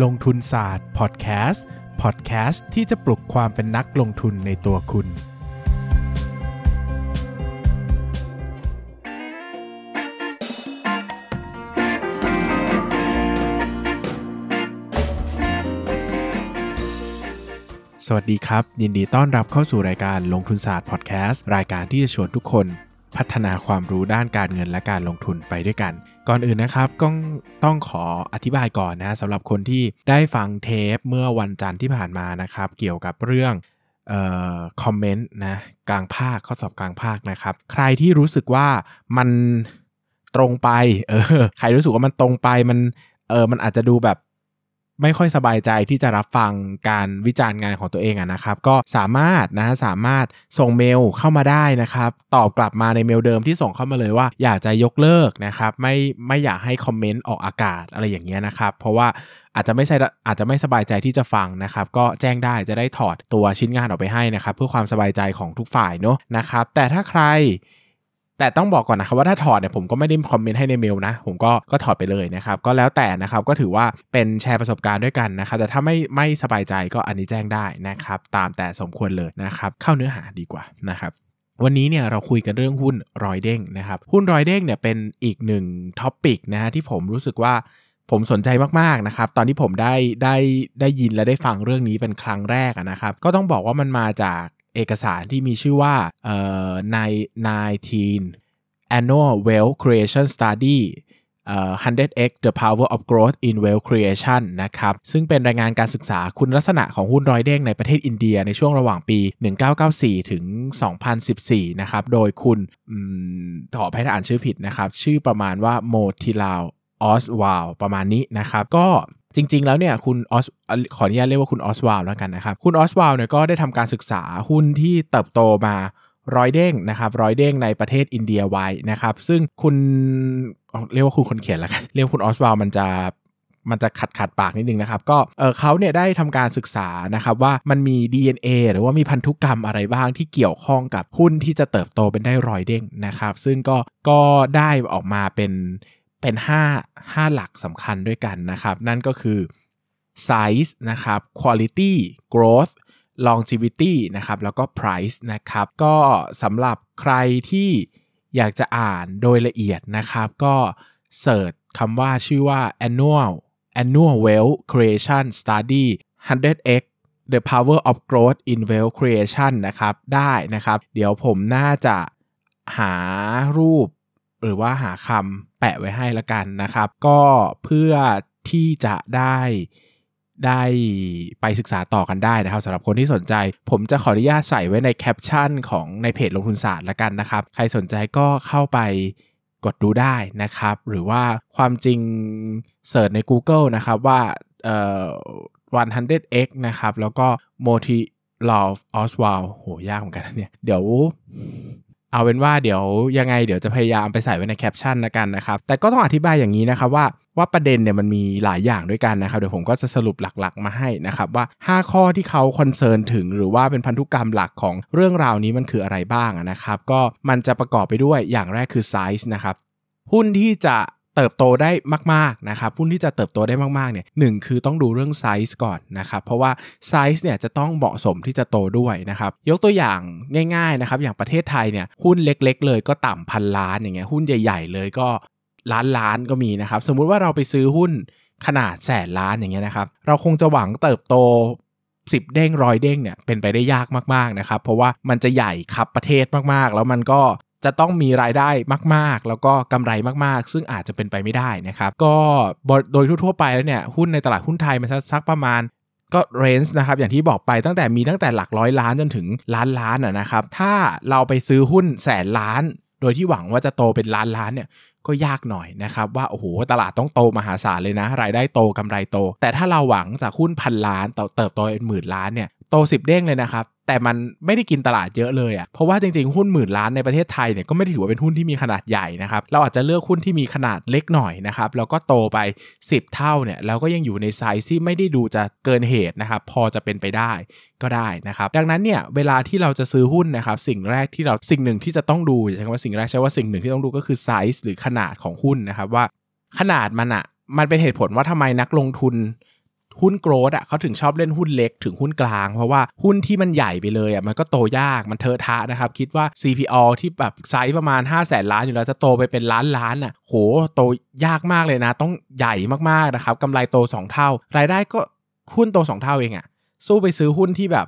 ลงทุนศาสตร์พอดแคสต์พอดแคสต์ที่จะปลุกความเป็นนักลงทุนในตัวคุณ สวัสดีครับ ยินดีต้อนรับเข้าสู่รายการลงทุนศาสตร์พอดแคสต์รายการที่จะชวนทุกคน พัฒนาความรู้ด้านการเงินและการลงทุนไปด้วยกัน ก่อนอื่นนะครับก็ต้องขออธิบายก่อนนะสำหรับคนที่ได้ฟังเทปเมื่อวันจันทร์ที่ผ่านมานะครับ เกี่ยวกับเรื่องออคอมเมนต์นะกลางภาคข้อสอบกลางภาคนะครับ ใครที่รู้สึกว่ามันตรงไปเออใครรู้สึกว่ามันตรงไปมันเออมันอาจจะดูแบบ ไม่ค่อยสบายใจที่จะรับฟังการวิจารณ์งานของตัวเองอะนะครับ ก็สามารถนะสามารถส่งเมลเข้ามาได้นะครับ ตอบกลับมาในเมลเดิมที่ส่งเข้ามาเลยว่า อยากจะยกเลิกนะครับไม่ไม่อยากให้คอมเมนต์ออกอากาศอะไรอย่างเงี้ยนะครับเพราะว่าอาจจะไม่ใช่อาจจะไม่สบายใจที่จะฟังนะครับ ก็แจ้งได้จะได้ถอดตัวชิ้นงานออกไปให้นะครับ เพื่อความสบายใจของทุกฝ่ายเนาะนะครับ แต่ถ้าใคร แต่ต้องบอกก่อนนะครับว่าถ้าถอดเนี่ยผมก็ไม่ได้คอมเมนต์ให้ในเมลนะ ผมก็ก็ถอดไปเลยนะครับ ก็แล้วแต่นะครับก็ถือว่าเป็นแชร์ประสบการณ์ด้วยกันนะครับ แต่ถ้าไม่ไม่สบายใจก็อันนี้แจ้งได้นะครับ ตามแต่สมควรเลยนะครับ เข้าเนื้อหาดีกว่านะครับวันนี้เนี่ยเราคุยกันเรื่องหุ้นรอยเด้งนะครับ หุ้นรอยเด้งเนี่ยเป็นอีกหนึ่งท็อปปิกนะฮะที่ผมรู้สึกว่าผมสนใจมากๆนะครับ ตอนที่ผมได้ได้ได้ยินและได้ฟังเรื่องนี้เป็นครั้งแรกนะครับ ก็ต้องบอกว่ามันมาจาก เอกสารที่มีชื่อว่าเอ่อ19 Annual Wealth Creation Study เอ่อ 100x The Power of Growth in Wealth Creation นะครับ ซึ่งเป็นรายงานการศึกษาคุณลักษณะของหุ้นรอยเด้งในประเทศอินเดียในช่วงระหว่างปี 1994 ถึง 2014 นะครับ โดยคุณขอให้อ่านชื่อผิดนะครับ ชื่อประมาณว่าโมทิลาวออสวาลประมาณนี้นะครับ ก็ จริง ๆ แล้วเนี่ยคุณออสขออนุญาตเรียกว่าคุณออสวาลแล้วกันนะครับ คุณออสวาลเนี่ยก็ได้ทำการศึกษาหุ้นที่เติบโตมาร้อยเด้งนะครับร้อยเด้งในประเทศอินเดียไว้นะครับ ซึ่งคุณเรียกว่าคุณคนเขียนแล้วกันเรียกคุณออสวาลมันจะมันจะขัดขัดปากนิดนึงนะครับ ก็เออเขาเนี่ยได้ทำการศึกษานะครับว่ามันมี DNA หรือว่ามีพันธุกรรมอะไรบ้างที่เกี่ยวข้องกับหุ้นที่จะเติบโตเป็นได้ร้อยเด้งนะครับ ซึ่งก็ก็ได้ออกมาเป็น เป็น 5 5 หลักสำคัญด้วยกันนะครับ นั่นก็คือ size นะครับ quality growth longevity นะครับ แล้วก็ price นะครับ ก็สำหรับใครที่อยากจะอ่านโดยละเอียดนะครับ ก็เสิร์ชคำว่าชื่อว่า annual annual wealth creation study 100x the power of growth in wealth creation นะครับ ได้นะครับ เดี๋ยวผมน่าจะหารูป หรือว่าหาคำแปะไว้ให้ละกันนะครับ ก็เพื่อที่จะได้ได้ไปศึกษาต่อกันได้นะครับสำหรับคนที่สนใจ ผมจะขออนุญาตใส่ไว้ในแคปชั่นของในเพจลงทุนศาสตร์ละกันนะครับ ใครสนใจก็เข้าไปกดดูได้นะครับ หรือว่าความจริง search ใน Google นะครับว่าเอ่อ 100x นะครับ แล้วก็ Motilal Oswal โห ยากเหมือนกันเนี่ย เดี๋ยว เอาเป็นว่าเดี๋ยวยังไงเดี๋ยวจะพยายามไปใส่ไว้ในแคปชั่นละกันนะครับ แต่ก็ต้องอธิบายอย่างนี้นะครับว่าว่าประเด็นเนี่ยมันมีหลายอย่างด้วยกันนะครับ เดี๋ยวผมก็จะสรุปหลักๆ มาให้นะครับว่า 5 ข้อที่เขา concern ถึง หรือว่าเป็นพันธุกรรมหลักของเรื่องราวนี้มันคืออะไรบ้างนะครับ ก็มันจะประกอบไปด้วยอย่างแรกคือไซส์นะครับหุ้นที่จะ เติบโตได้มากๆนะครับหุ้นที่จะเติบโตได้มากๆเนี่ยหคือต้องดูเรื่องไซส์ก่อนนะครับเพราะว่าไซส์เนี่ยจะต้องเหมาะสมที่จะโตด้วยนะครับยกตัวอย่างง่ายๆนะครับอย่างประเทศไทยเนี่ยหุ้นเล็กๆ เลยก็ต่ำพันล้านอย่างเงี้ยหุ้นใหญ่ ๆ เลยก็ล้านล้านก็มีนะครับสมมุติว่าเราไปซื้อหุ้นขนาดแสนล้านอย่างเงี้ยนะครับเราคงจะหวังเติบโต10เด้งร้อยเด้งเนี่ยเป็นไปได้ยากมากๆนะครับเพราะว่ามันจะใหญ่ขับประเทศมากๆ แล้วมันก็ จะต้องมีรายได้มาก ๆ แล้วก็กำไรมากๆ ซึ่งอาจจะเป็นไปไม่ได้นะครับ ก็โดยทั่ว ๆ ไปแล้วเนี่ยหุ้นในตลาดหุ้นไทยมันสักประมาณก็เรนจ์นะครับอย่างที่บอกไปตั้งแต่มีตั้งแต่หลักร้อยล้านจนถึงล้านล้านนะครับ ถ้าเราไปซื้อหุ้นแสนล้าน โดยที่หวังว่าจะโตเป็นล้านล้านเนี่ยก็ยากหน่อยนะครับ ว่าโอ้โหตลาดต้องโตมหาศาลเลยนะ รายได้โตกำไรโต แต่ถ้าเราหวังจากหุ้นพันล้านเติบโตเป็นหมื่นล้านเนี่ยโต 10 เด้งเลยนะครับ แต่มันไม่ได้กินตลาดเยอะเลยอะ่ะเพราะว่าจริงๆ หุ้นหมื่นล้านในประเทศไทยเนี่ยก็ไม่ได้ถือว่าเป็นหุ้นที่มีขนาดใหญ่นะครับเราอาจจะเลือกหุ้นที่มีขนาดเล็กหน่อยนะครับแล้วก็โตไป 10 เท่าเนี่ยเราก็ยังอยู่ในไซส์ที่ไม่ได้ดูจะเกินเหตุนะครับพอจะเป็นไปได้ก็ได้นะครับดังนั้นเนี่ยเวลาที่เราจะซื้อหุ้นนะครับสิ่งแรกที่เราสิ่งหนึ่งที่จะต้องดูใช้คำว่าสิ่งแรกใช้ว่าสิ่งหนึ่งที่ต้องดูก็คือไซส์หรือขนาดของหุ้นนะครับว่า ขนาดมันอะมันเป็นเหตุผลว่าทำไมนักลงทุน หุ้นโกรดอะเขาถึงชอบเล่นหุ้นเล็กถึงหุ้นกลาง เพราะว่าหุ้นที่มันใหญ่ไปเลยอะมันก็โตยากมันเทอะทะนะครับ คิดว่า CPO ที่แบบไซส์ประมาณ 5 0 0แสนล้านอยู่แล้วจะโตไปเป็นล้านล้านอะโหโตยากมากเลยนะ ต้องใหญ่มากๆนะครับกำไรโต 2 เท่า รายได้ก็หุ้นโต 2 เท่าเองอะสู้ไปซื้อหุ้นที่แบบ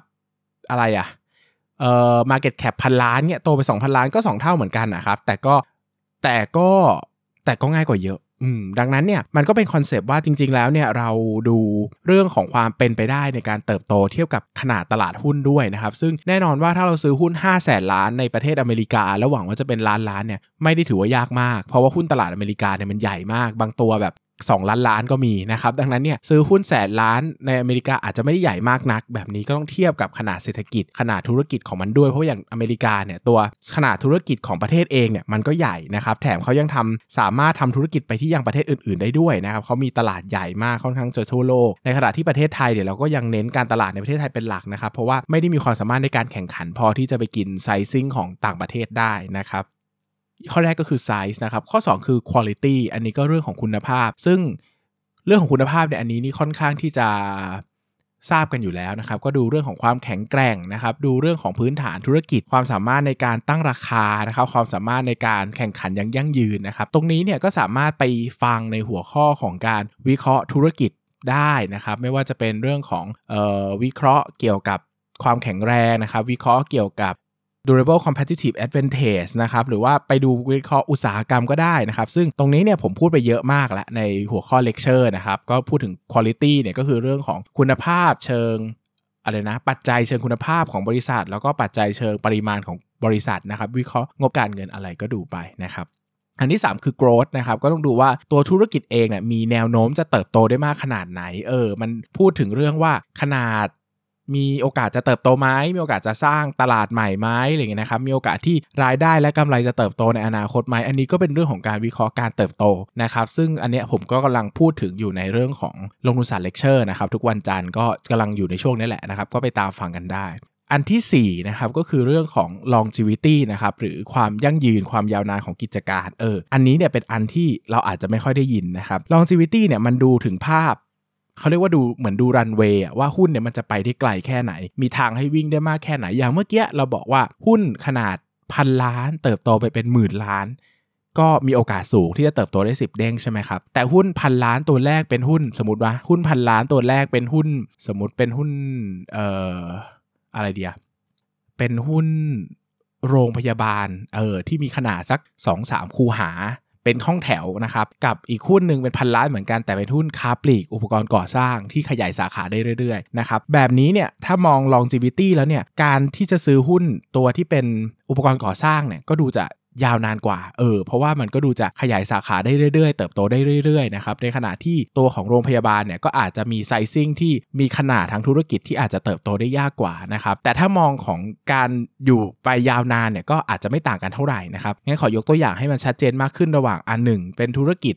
อะไรอะเอ่อ market cap พันล้านเนี่ยโตไป 2,000 ล้านก็ 2 เท่าเหมือนกันนะครับแต่ก็แต่ก็แต่ก็ง่ายกว่าเยอะ อืมดังนั้นเนี่ยมันก็เป็น concept ว่าจริง ๆ แล้วเนี่ยเราดูเรื่องของความเป็นไปได้ในการเติบโตเทียบกับขนาดตลาดหุ้นด้วยนะครับ ซึ่งแน่นอนว่าถ้าเราซื้อหุ้น 5 0 0แสนล้านในประเทศอเมริกา แล้วหวังว่าจะเป็นล้านล้านเนี่ยไม่ได้ถือว่ายากมาก เพราะว่าหุ้นตลาดอเมริกาเนี่ยมันใหญ่มาก บางตัวแบบ 2 ล้านล้านก็มีนะครับ ดังนั้นเนี่ยซื้อหุ้นแสนล้านในอเมริกาอาจจะไม่ได้ใหญ่มากนัก แบบนี้ก็ต้องเทียบกับขนาดเศรษฐกิจขนาดธุรกิจของมันด้วย เพราะอย่างอเมริกาเนี่ยตัวขนาดธุรกิจของประเทศเองเนี่ยมันก็ใหญ่นะครับแถมเขายังทำสามารถทำธุรกิจไปที่ยังประเทศอื่น ๆ ได้ด้วยนะครับเขามีตลาดใหญ่มากค่อนข้างจะทั่วโลก ในขณะที่ประเทศไทยเดี๋ยวเราก็ยังเน้นการตลาดในประเทศไทยเป็นหลักนะครับเพราะว่าไม่ได้มีความสามารถในการแข่งขันพอที่จะไปกินไซซิ่งของต่างประเทศได้นะครับ ข้อแรกก็คือไซส์นะครับ ข้อ 2 คือ quality อันนี้ก็เรื่องของคุณภาพ ซึ่งเรื่องของคุณภาพเนี่ยอันนี้นี่ค่อนข้างที่จะทราบกันอยู่แล้วนะครับ ก็ดูเรื่องของความแข็งแกร่งนะครับ ดูเรื่องของพื้นฐานธุรกิจ ความสามารถในการตั้งราคานะครับ ความสามารถในการแข่งขันยังยั่งยืนนะครับ ตรงนี้เนี่ยก็สามารถไปฟังในหัวข้อของการวิเคราะห์ธุรกิจได้นะครับ ไม่ว่าจะเป็นเรื่องของออวิเคราะห์เกี่ยวกับความแข็งแรงนะครับ วิเคราะห์เกี่ยวกับ durable competitive advantage นะครับหรือว่าไปดูวิเคราะห์อุตสาหกรรมก็ได้นะครับ ซึ่งตรงนี้เนี่ยผมพูดไปเยอะมากแล้วในหัวข้อเลคเชอร์นะครับ ก็พูดถึง quality เนี่ยก็คือเรื่องของคุณภาพเชิงอะไรนะปัจจัยเชิงคุณภาพของบริษัท แล้วก็ปัจจัยเชิงปริมาณของบริษัทนะครับ วิเคราะห์งบการเงินอะไรก็ดูไปนะครับอันที่ 3 คือ growth นะครับ ก็ต้องดูว่าตัวธุรกิจเองเนี่ยมีแนวโน้มจะเติบโตได้มากขนาดไหน เออ มันพูดถึงเรื่องว่าขนาด มีโอกาสจะเติบโตไหมมีโอกาสจะสร้างตลาดใหม่ไหมอะไรเงี้ยนะครับ มีโอกาสที่รายได้และกำไรจะเติบโตในอนาคตไหมอันนี้ก็เป็นเรื่องของการวิเคราะห์การเติบโตนะครับ ซึ่งอันเนี้ยผมก็กำลังพูดถึงอยู่ในเรื่องของลงทุนศาสตร์เลคเชอร์นะครับ ทุกวันจันทร์ก็กำลังอยู่ในช่วงนี้แหละนะครับ ก็ไปตามฟังกันได้อันที่4นะครับก็คือเรื่องของ longevity นะครับหรือความยั่งยืนความยาวนานของกิจการเอออันนี้เนี่ยเป็นอันที่เราอาจจะไม่ค่อยได้ยินนะครับ longevity เนี่ยมันดูถึงภาพ เขาเรียกว่าดูเหมือนดูรันเวย์ว่าหุ้นเนี่ยมันจะไปได้ไกลแค่ไหน มีทางให้วิ่งได้มากแค่ไหน อย่างเมื่อกี้เราบอกว่าหุ้นขนาดพันล้าน เติบโตไปเป็นหมื่นล้าน ก็มีโอกาสสูงที่จะเติบโตได้ 10 เด้งใช่ไหมครับ แต่หุ้นพันล้านตัวแรกเป็นหุ้นสมมติว่าหุ้นพันล้านตัวแรกเป็นหุ้น สมมติเป็นหุ้นเอ่ออะไรเดียเป็นหุ้นโรงพยาบาลเออที่มีขนาดสัก 2-3 คูหา เป็นห้องแถวนะครับกับอีกหุ้นหนึ่งเป็นพันล้านเหมือนกันแต่เป็นหุ้นค้าปลีกอุปกรณ์ก่อสร้างที่ขยายสาขาได้เรื่อยๆนะครับแบบนี้เนี่ยถ้ามอง longevity แล้วเนี่ยการที่จะซื้อหุ้นตัวที่เป็นอุปกรณ์ก่อสร้างเนี่ยก็ดูจะ ยาวนานกว่า เออ เพราะว่ามันก็ดูจะขยายสาขาได้เรื่อยๆ เติบโตได้เรื่อยๆ นะครับ ในขณะที่ตัวของโรงพยาบาลเนี่ยก็อาจจะมีไซซิ่งที่มีขนาดทางธุรกิจที่อาจจะเติบโตได้ยากกว่านะครับ แต่ถ้ามองของการอยู่ไปยาวนานเนี่ยก็อาจจะไม่ต่างกันเท่าไหร่นะครับ งั้นขอยกตัวอย่างให้มันชัดเจนมากขึ้นระหว่างอันหนึ่งเป็นธุรกิจ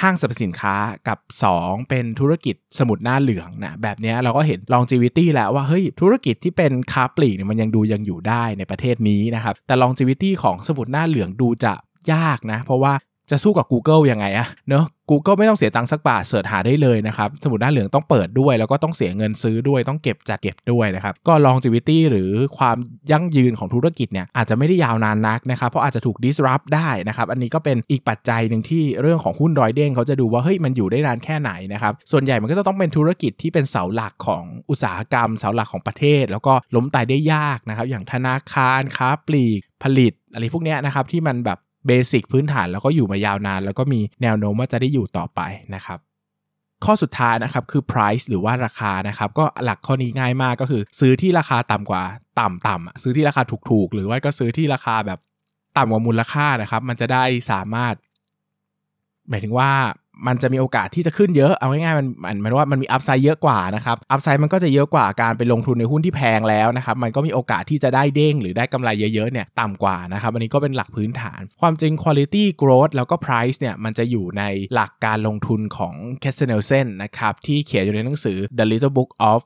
ห้างสรรพสินค้ากับ 2 เป็นธุรกิจสมุดหน้าเหลืองนะแบบนี้เราก็เห็นลองจีวิตี้แล้วว่าเฮ้ยธุรกิจที่เป็นค้าปลีกเนี่ยมันยังดูยังอยู่ได้ในประเทศนี้นะครับแต่ลองจีวิตี้ของสมุดหน้าเหลืองดูจะยากนะ เพราะว่า จะสู้กับ Google ยังไงอะเนอะ Google ไม่ต้องเสียตังค์สักบาทเสิร์ชหาได้เลยนะครับ สมุดหน้าเหลืองต้องเปิดด้วย แล้วก็ต้องเสียเงินซื้อด้วยต้องเก็บจัดเก็บด้วยนะครับ ก็ longevity หรือความยั่งยืนของธุรกิจเนี่ยอาจจะไม่ได้ยาวนานนักนะครับ เพราะอาจจะถูก disrupt ได้นะครับ อันนี้ก็เป็นอีกปัจจัยหนึ่งที่เรื่องของหุ้นรอยเด้งเขาจะดูว่าเฮ้ยมันอยู่ได้นานแค่ไหนนะครับ ส่วนใหญ่มันก็จะต้องเป็นธุรกิจที่เป็นเสาหลักของอุตสาหกรรม เสาหลักของประเทศ แล้วก็ล้มตายได้ยากนะครับ อย่างธนาคารค้าปลีกผลิตอะไรพวกนี้นะครับที่มันแบบ เบสิกพื้นฐานแล้วก็อยู่มายาวนาน แล้วก็มีแนวโน้มว่าจะได้อยู่ต่อไปนะครับข้อสุดท้ายนะครับคือ price หรือว่าราคานะครับก็หลักข้อนี้ง่ายมากก็คือ ซื้อที่ราคาต่ำกว่าต่ำต่ำซื้อที่ราคาถูกๆ หรือว่าก็ซื้อที่ราคาแบบต่ำกว่ามูลค่านะครับ มันจะได้สามารถ หมายถึงว่า มันจะมีโอกาสที่จะขึ้นเยอะ เอาง่ายๆมันมันมันว่ามันมีอัพไซด์เยอะกว่านะครับอัพไซด์มันก็จะเยอะกว่าการไปลงทุนในหุ้นที่แพงแล้วนะครับมันก็มีโอกาสที่จะได้เด้ง หรือได้กำไรเยอะๆเนี่ยต่ำกว่านะครับอันนี้ก็เป็นหลักพื้นฐาน ความจริง quality growth แล้วก็ price เนี่ยมันจะอยู่ในหลักการลงทุนของ k e s s e n e l s e n นะครับที่เขียนอยู่ในหนังสือ The Little Book of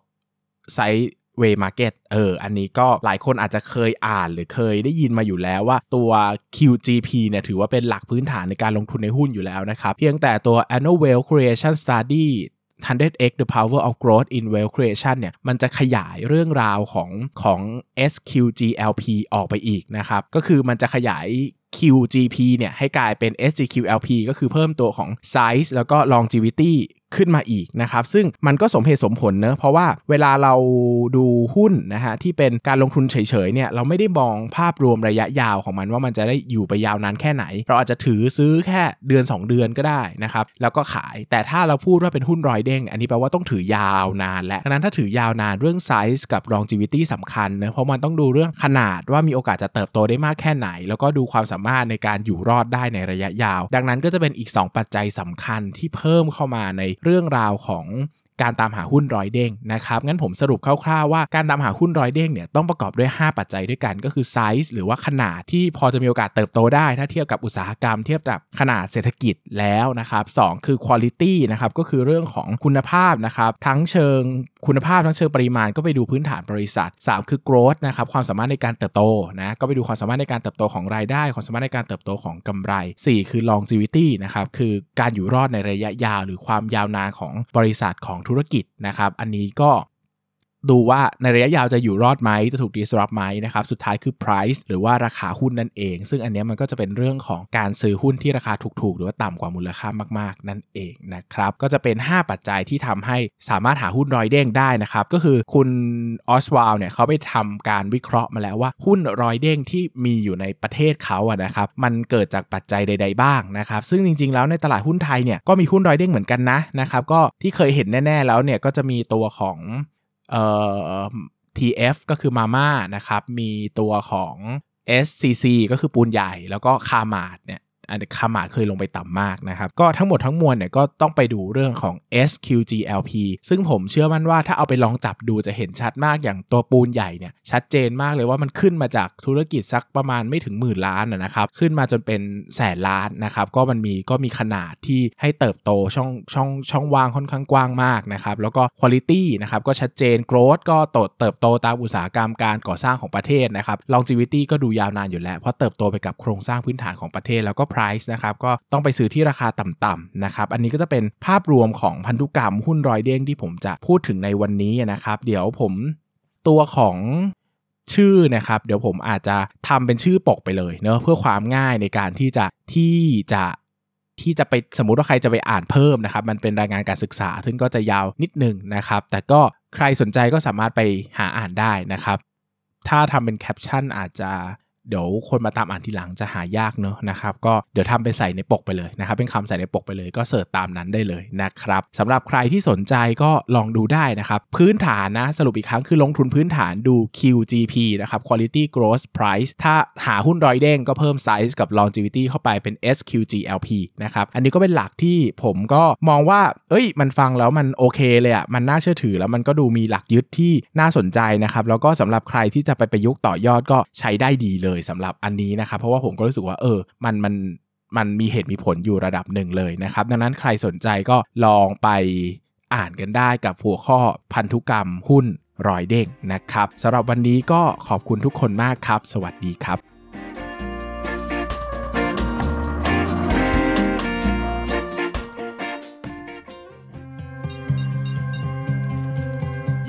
Size เวย์มาร์เก็ตเอออันนี้ก็หลายคนอาจจะเคยอ่านหรือเคยได้ยินมาอยู่แล้วว่าตัว QGLP เนี่ยถือว่าเป็นหลักพื้นฐานในการลงทุนในหุ้นอยู่แล้วนะครับ เพียงแต่ตัว annual wealth creation study 100x the power of growth in wealth creation เนี่ยมันจะขยายเรื่องราวของของ SQGLP ออกไปอีกนะครับ ก็คือมันจะขยาย QGP เนี่ยให้กลายเป็น SGQLP ก็คือเพิ่มตัวของ size แล้วก็ longevity ขึ้นมาอีกนะครับ ซึ่งมันก็สมเหตุสมผลเนะเพราะว่าเวลาเราดูหุ้นนะฮะที่เป็นการลงทุนเฉยๆเนี่ยเราไม่ได้มองภาพรวมระยะยาวของมันว่ามันจะได้อยู่ไปยาวนานแค่ไหน เราอาจจะถือซื้อแค่เดือน 2 เดือนก็ได้นะครับแล้วก็ขายแต่ถ้าเราพูดว่าเป็นหุ้นรอยเด้ง อันนี้แปลว่าต้องถือยาวนาน และดังนั้นถ้าถือยาวนานเรื่องไซส์กับ longevity สำคัญนะเพราะมันต้องดูเรื่องขนาดว่ามีโอกาสจะเติบโตได้มากแค่ไหน แล้วก็ดูความสามารถในการอยู่รอดได้ในระยะยาว ดังนั้นก็จะเป็นอีก 2 ปัจจัยสำคัญที่เพิ่มเข้ามาในเรื่องราวของ การตามหาหุ้นร้อยเด้งนะครับงั้นผมสรุปคร่าวๆว่าการตามหาหุ้นร้อยเด้งเนี่ยต้องประกอบด้วย 5 ปัจจัยด้วยกันก็คือไซส์หรือว่าขนาดที่พอจะมีโอกาสเติบโตได้ ถ้าเทียบกับอุตสาหกรรมเทียบกับขนาดเศรษฐกิจแล้วนะครับสองคือ quality นะครับก็คือเรื่องของคุณภาพนะครับทั้งเชิงคุณภาพทั้งเชิงปริมาณก็ไปดูพื้นฐานบริษัท 3 คือ growth นะครับความสามารถในการเติบโตนะก็ไปดูความสามารถในการเติบโตของรายได้ ความสามารถในการเติบโตของกำไร 4 คือ longevity นะครับคือการอยู่รอดในระยะยาว หรือความยาวนานของบริษัทของธุรกิจนะครับ อันนี้ก็ ดูว่าในระยะยาวจะอยู่รอดไหมจะถูก disrupt ไหมนะครับสุดท้ายคือ price หรือว่าราคาหุ้นนั่นเอง ซึ่งอันนี้มันก็จะเป็นเรื่องของการซื้อหุ้นที่ราคาถูกๆ หรือว่าต่ำกว่ามูลค่ามากๆ นั่นเองนะครับก็จะเป็น 5 ปัจจัยที่ทำให้สามารถหาหุ้นรอยเด้งได้นะครับก็คือคุณออสวาลเนี่ยเขาไปทำการวิเคราะห์มาแล้วว่าหุ้นรอยเด้งที่มีอยู่ในประเทศเขาอะนะครับมันเกิดจากปัจจัยใด ๆบ้างนะครับซึ่งจริงๆแล้วในตลาดหุ้นไทยเนี่ยก็มีหุ้นรอยเด้งเหมือนกันนะนะครับก็ที่เคยเห็นแน่ๆแล้วเนี่ยก็จะมีตัวของ เอ่อ TF ก็คือมาม่านะครับ มีตัวของ SCC ก็คือปูนใหญ่แล้วก็คามาดเนี่ย คามาเคยลงไปต่ำมากนะครับ ก็ทั้งหมดทั้งมวลเนี่ยก็ต้องไปดูเรื่องของ SQGLP ซึ่งผมเชื่อมั่นว่าถ้าเอาไปลองจับดูจะเห็นชัดมากอย่างตัวปูนใหญ่เนี่ยชัดเจนมากเลยว่ามันขึ้นมาจากธุรกิจสักประมาณไม่ถึงหมื่นล้านนะครับ ขึ้นมาจนเป็นแสนล้านนะครับ ก็มันมีก็มีขนาดที่ให้เติบโตช่องช่องช่องว่างค่อนข้างกว้างมากนะครับ แล้วก็คุณภาพนะครับก็ชัดเจน growth ก็โตเติบโตตามอุตสาหกรรมการก่อสร้างของประเทศนะครับ longevity ก็ดูยาวนานอยู่แล้ว เพราะเติบโตไปกับโครงสร้างพื้นฐานของประเทศแล้วก็ price นะครับก็ต้องไปซื้อที่ราคาต่ำๆนะครับอันนี้ก็จะเป็นภาพรวมของพันธุกรรมหุ้นรอยเด้งที่ผมจะพูดถึงในวันนี้นะครับ เดี๋ยวผมตัวของชื่อนะครับเดี๋ยวผมอาจจะทำเป็นชื่อปกไปเลยเนอะเพื่อความง่ายในการที่จะที่จะที่จะไปสมมุติว่าใครจะไปอ่านเพิ่มนะครับ มันเป็นรายงานการศึกษา ซึ่งก็จะยาวนิดหนึ่งนะครับ แต่ก็ใครสนใจก็สามารถไปหาอ่านได้นะครับ ถ้าทำเป็นแคปชั่นอาจจะ เดี๋ยวคนมาตามอ่านทีหลังจะหายากเนอะนะครับก็เดี๋ยวทำไปใส่ในปกไปเลยนะครับเป็นคำใส่ในปกไปเลยก็ search ตามนั้นได้เลยนะครับสำหรับใครที่สนใจก็ลองดูได้นะครับพื้นฐานนะสรุปอีกครั้งคือลงทุนพื้นฐานดู SQGLP นะครับ Quality Growth Price ถ้าหาหุ้นรอยเด้งก็เพิ่มไซส์กับ Longevity เข้าไปเป็น SQGLP นะครับอันนี้ก็เป็นหลักที่ผมก็มองว่า เอ้ย มันฟังแล้วมันโอเคเลยอะ่ะมันน่าเชื่อถือแล้วมันก็ดูมีหลักยึดที่น่าสนใจนะครับแล้วก็สำหรับใครที่จะไปประยุกต์ต่อยอดก็ใช้ได้ดีเลยสำหรับอันนี้นะครับ เพราะว่าผมก็รู้สึกว่าเออ มันมันมันมีเหตุมีผลอยู่ระดับหนึ่งเลยนะครับ ดังนั้นใครสนใจก็ลองไปอ่านกันได้กับหัวข้อพันธุกรรมหุ้นร้อยเด้งนะครับสำหรับวันนี้ก็ขอบคุณทุกคนมากครับ สวัสดีครับ